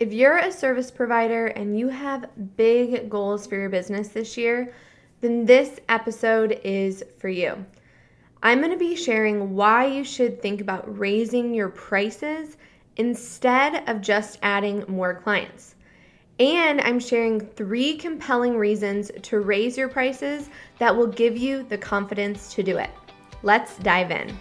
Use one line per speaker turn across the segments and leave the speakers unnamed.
If you're a service provider and you have big goals for your business this year, then this episode is for you. I'm going to be sharing why you should think about raising your prices instead of just adding more clients. And I'm sharing three compelling reasons to raise your prices that will give you the confidence to do it. Let's dive in.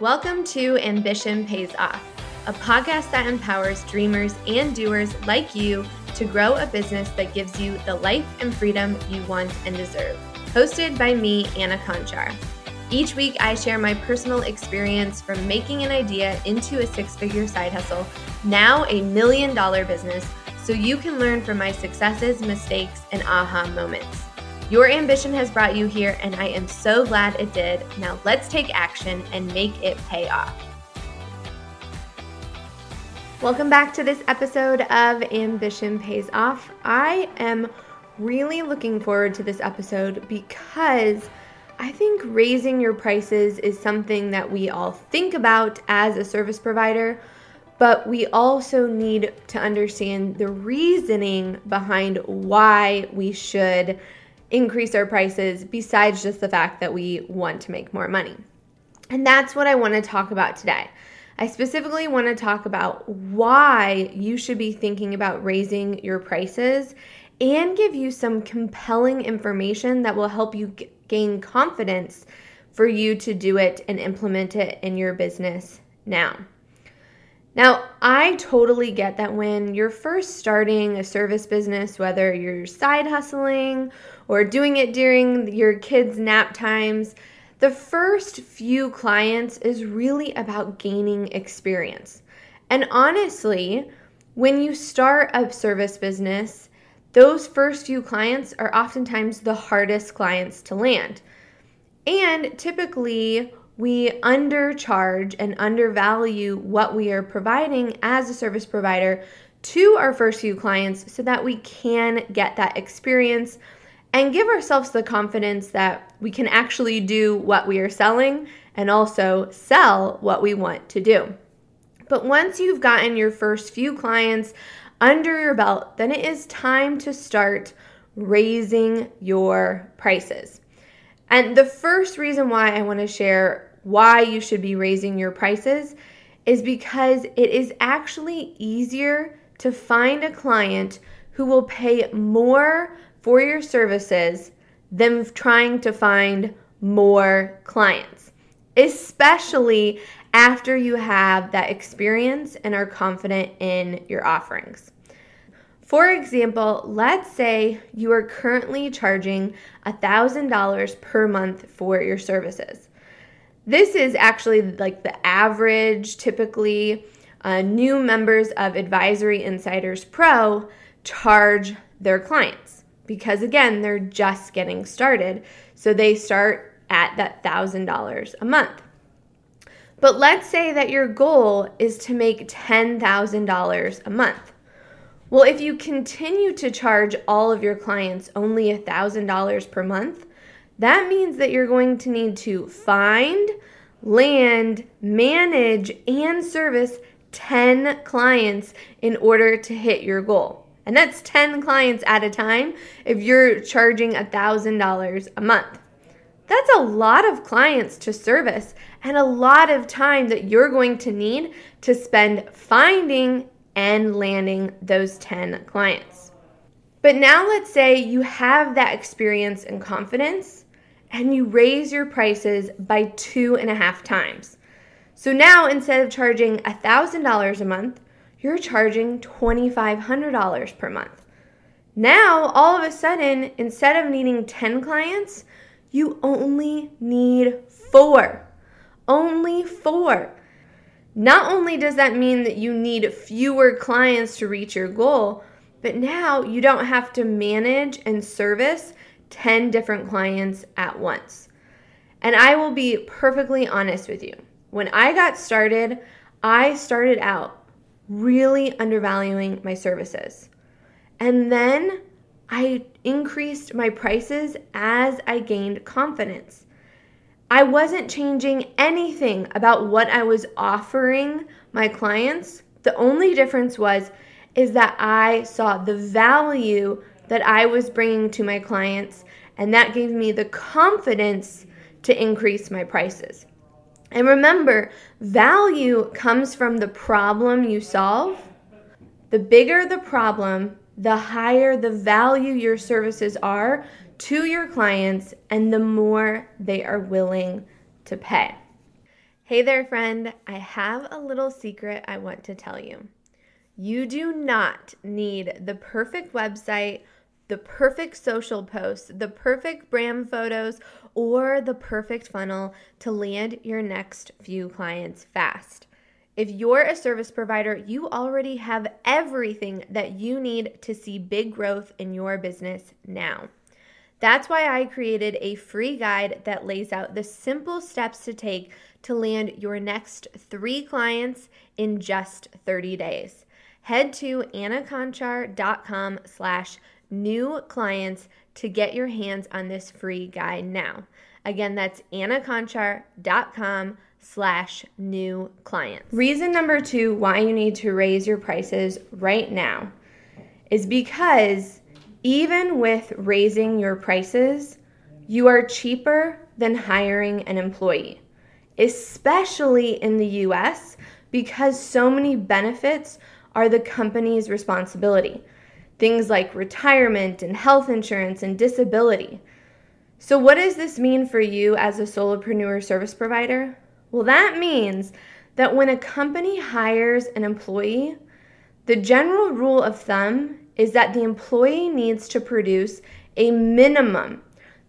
Welcome to Ambition Pays Off a podcast that empowers dreamers and doers like you to grow a business that gives you the life and freedom you want and deserve. Hosted by me, Anna Conchar. Each week, I share my personal experience from making an idea into a six figure side hustle, now a million dollar business, so you can learn from my successes, mistakes, and aha moments. Your ambition has brought you here, and I am so glad it did. Now let's take action and make it pay off. Welcome back to this episode of Ambition Pays Off. I am really looking forward to this episode because I think raising your prices is something that we all think about as a service provider, but we also need to understand the reasoning behind why we should increase our prices besides just the fact that we want to make more money. And that's what I want to talk about today. I specifically want to talk about why you should be thinking about raising your prices and give you some compelling information that will help you g- gain confidence for you to do it and implement it in your business now. Now, I totally get that when you're first starting a service business, whether you're side hustling or doing it during your kids' nap times, the first few clients is really about gaining experience. And honestly, when you start a service business, those first few clients are oftentimes the hardest clients to land. And typically, we undercharge and undervalue what we are providing as a service provider to our first few clients so that we can get that experience and give ourselves the confidence that we can actually do what we are selling and also sell what we want to do. But once you've gotten your first few clients under your belt, then it is time to start raising your prices. And the first reason why I want to share why you should be raising your prices is because it is actually easier to find a client who will pay more for your services than trying to find more clients, especially after you have that experience and are confident in your offerings. For example, let's say you are currently charging $1,000 per month for your services. This is actually like the average, typically, uh, new members of Advisory Insiders Pro charge their clients because again, they're just getting started. So they start at that $1,000 a month. But let's say that your goal is to make $10,000 a month. Well, if you continue to charge all of your clients only $1,000 per month, that means that you're going to need to find, land, manage, and service 10 clients in order to hit your goal. And that's 10 clients at a time if you're charging $1,000 a month. That's a lot of clients to service and a lot of time that you're going to need to spend finding and landing those 10 clients. But now let's say you have that experience and confidence and you raise your prices by two and a half times. So now instead of charging $1,000 a month, you're charging $2,500 per month. Now, all of a sudden, instead of needing 10 clients, you only need four. Only four. Not only does that mean that you need fewer clients to reach your goal, but now you don't have to manage and service 10 different clients at once. And I will be perfectly honest with you. When I got started, I started out really undervaluing my services. And then I increased my prices as I gained confidence. I wasn't changing anything about what I was offering my clients The only difference was is that I saw the value that I was bringing to my clients and that gave me the confidence to increase my prices. And remember, value comes from the problem you solve. The bigger the problem, the higher the value your services are to your clients and the more they are willing to pay. Hey there, friend. I have a little secret I want to tell you. You do not need the perfect website, the perfect social posts, the perfect brand photos, or the perfect funnel to land your next few clients fast. If you're a service provider, you already have everything that you need to see big growth in your business now. That's why I created a free guide that lays out the simple steps to take to land your next three clients in just 30 days. Head to annaconchar.com slash new clients to get your hands on this free guide now. Again, that's annaconchar.com slash new clients. Reason number two why you need to raise your prices right now is because even with raising your prices, you are cheaper than hiring an employee, especially in the US because so many benefits are the company's responsibility. Things like retirement and health insurance and disability. So, what does this mean for you as a solopreneur service provider? Well, that means that when a company hires an employee, the general rule of thumb is that the employee needs to produce a minimum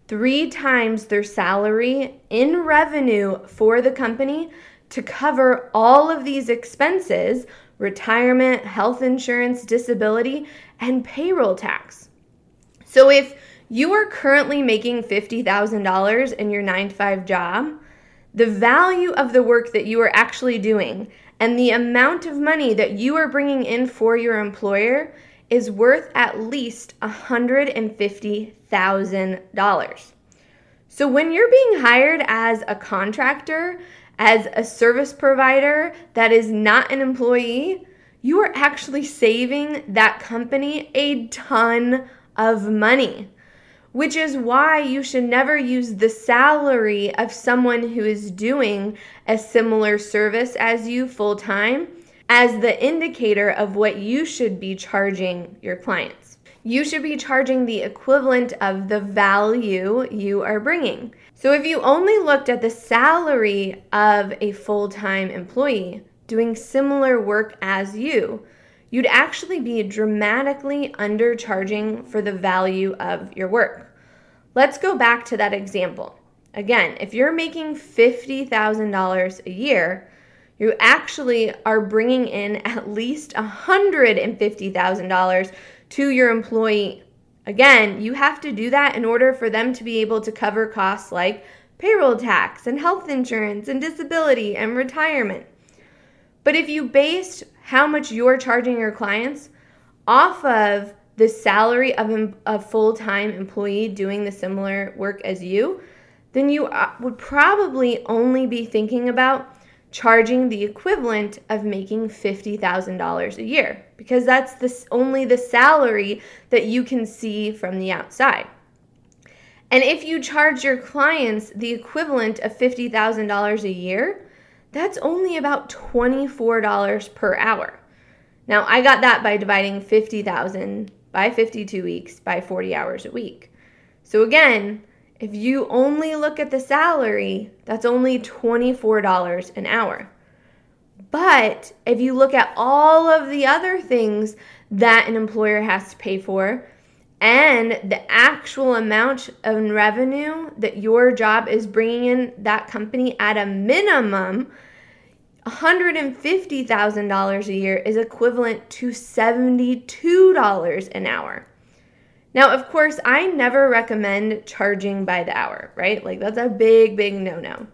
three times their salary in revenue for the company to cover all of these expenses retirement, health insurance, disability, and payroll tax. So if you are currently making $50,000 in your 9 to 5 job, the value of the work that you are actually doing and the amount of money that you are bringing in for your employer is worth at least $150,000. So when you're being hired as a contractor, as a service provider that is not an employee, you are actually saving that company a ton of money. Which is why you should never use the salary of someone who is doing a similar service as you full time as the indicator of what you should be charging your clients. You should be charging the equivalent of the value you are bringing. So if you only looked at the salary of a full time employee doing similar work as you, you'd actually be dramatically undercharging for the value of your work. Let's go back to that example. Again, if you're making $50,000 a year, you actually are bringing in at least $150,000 to your employee. Again, you have to do that in order for them to be able to cover costs like payroll tax and health insurance and disability and retirement. But if you based how much you're charging your clients off of the salary of a full time employee doing the similar work as you, then you uh, would probably only be thinking about charging the equivalent of making $50,000 a year because that's the, only the salary that you can see from the outside. And if you charge your clients the equivalent of $50,000 a year, that's only about $24 per hour. Now, I got that by dividing 50,000 by 52 weeks by 40 hours a week. So again, if you only look at the salary, that's only $24 an hour. But if you look at all of the other things that an employer has to pay for and the actual amount of revenue that your job is bringing in that company at a minimum, $150,000 a year is equivalent to $72 an hour. Now, of course, I never recommend charging by the hour, right? Like, that's a big, big no no.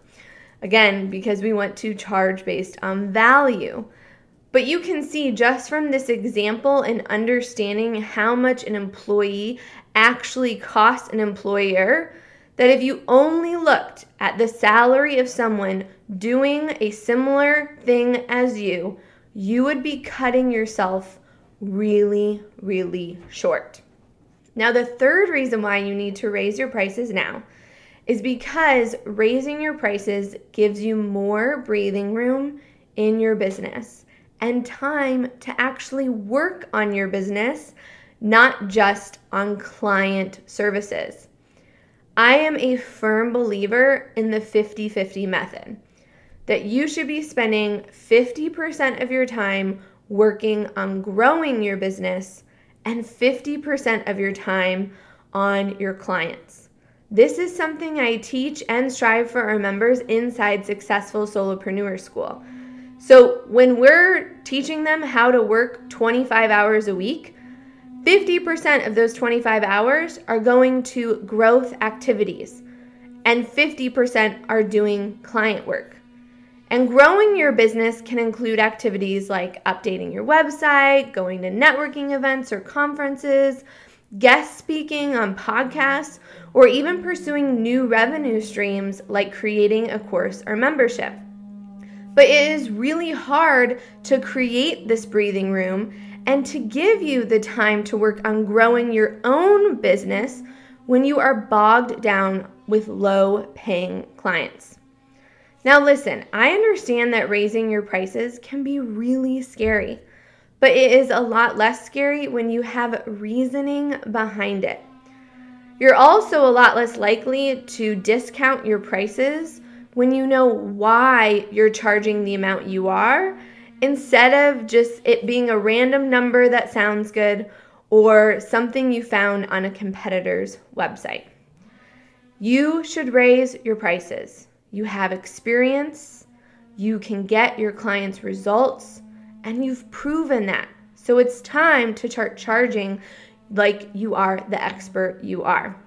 Again, because we want to charge based on value. But you can see just from this example and understanding how much an employee actually costs an employer that if you only looked at the salary of someone doing a similar thing as you, you would be cutting yourself really, really short. Now, the third reason why you need to raise your prices now is because raising your prices gives you more breathing room in your business and time to actually work on your business, not just on client services. I am a firm believer in the 50 50 method that you should be spending 50% of your time working on growing your business and 50% of your time on your clients. This is something I teach and strive for our members inside Successful Solopreneur School. So, when we're teaching them how to work 25 hours a week, 50% of those 25 hours are going to growth activities, and 50% are doing client work. And growing your business can include activities like updating your website, going to networking events or conferences, guest speaking on podcasts, or even pursuing new revenue streams like creating a course or membership. But it is really hard to create this breathing room and to give you the time to work on growing your own business when you are bogged down with low paying clients. Now, listen, I understand that raising your prices can be really scary, but it is a lot less scary when you have reasoning behind it. You're also a lot less likely to discount your prices when you know why you're charging the amount you are instead of just it being a random number that sounds good or something you found on a competitor's website. You should raise your prices you have experience, you can get your clients results, and you've proven that. So it's time to start charging like you are the expert you are.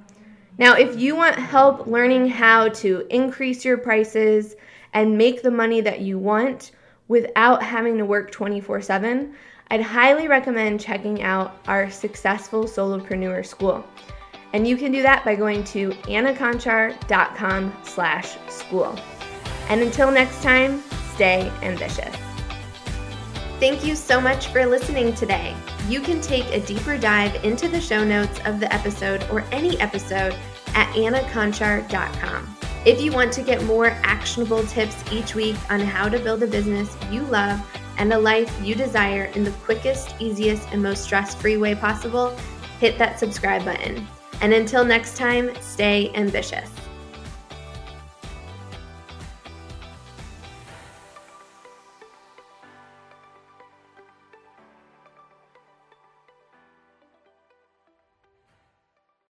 Now, if you want help learning how to increase your prices and make the money that you want without having to work 24 7, I'd highly recommend checking out our Successful Solopreneur School. And you can do that by going to annaconchar.com slash school. And until next time, stay ambitious. Thank you so much for listening today. You can take a deeper dive into the show notes of the episode or any episode at annaconchar.com. If you want to get more actionable tips each week on how to build a business you love and a life you desire in the quickest, easiest, and most stress free way possible, hit that subscribe button. And until next time, stay ambitious.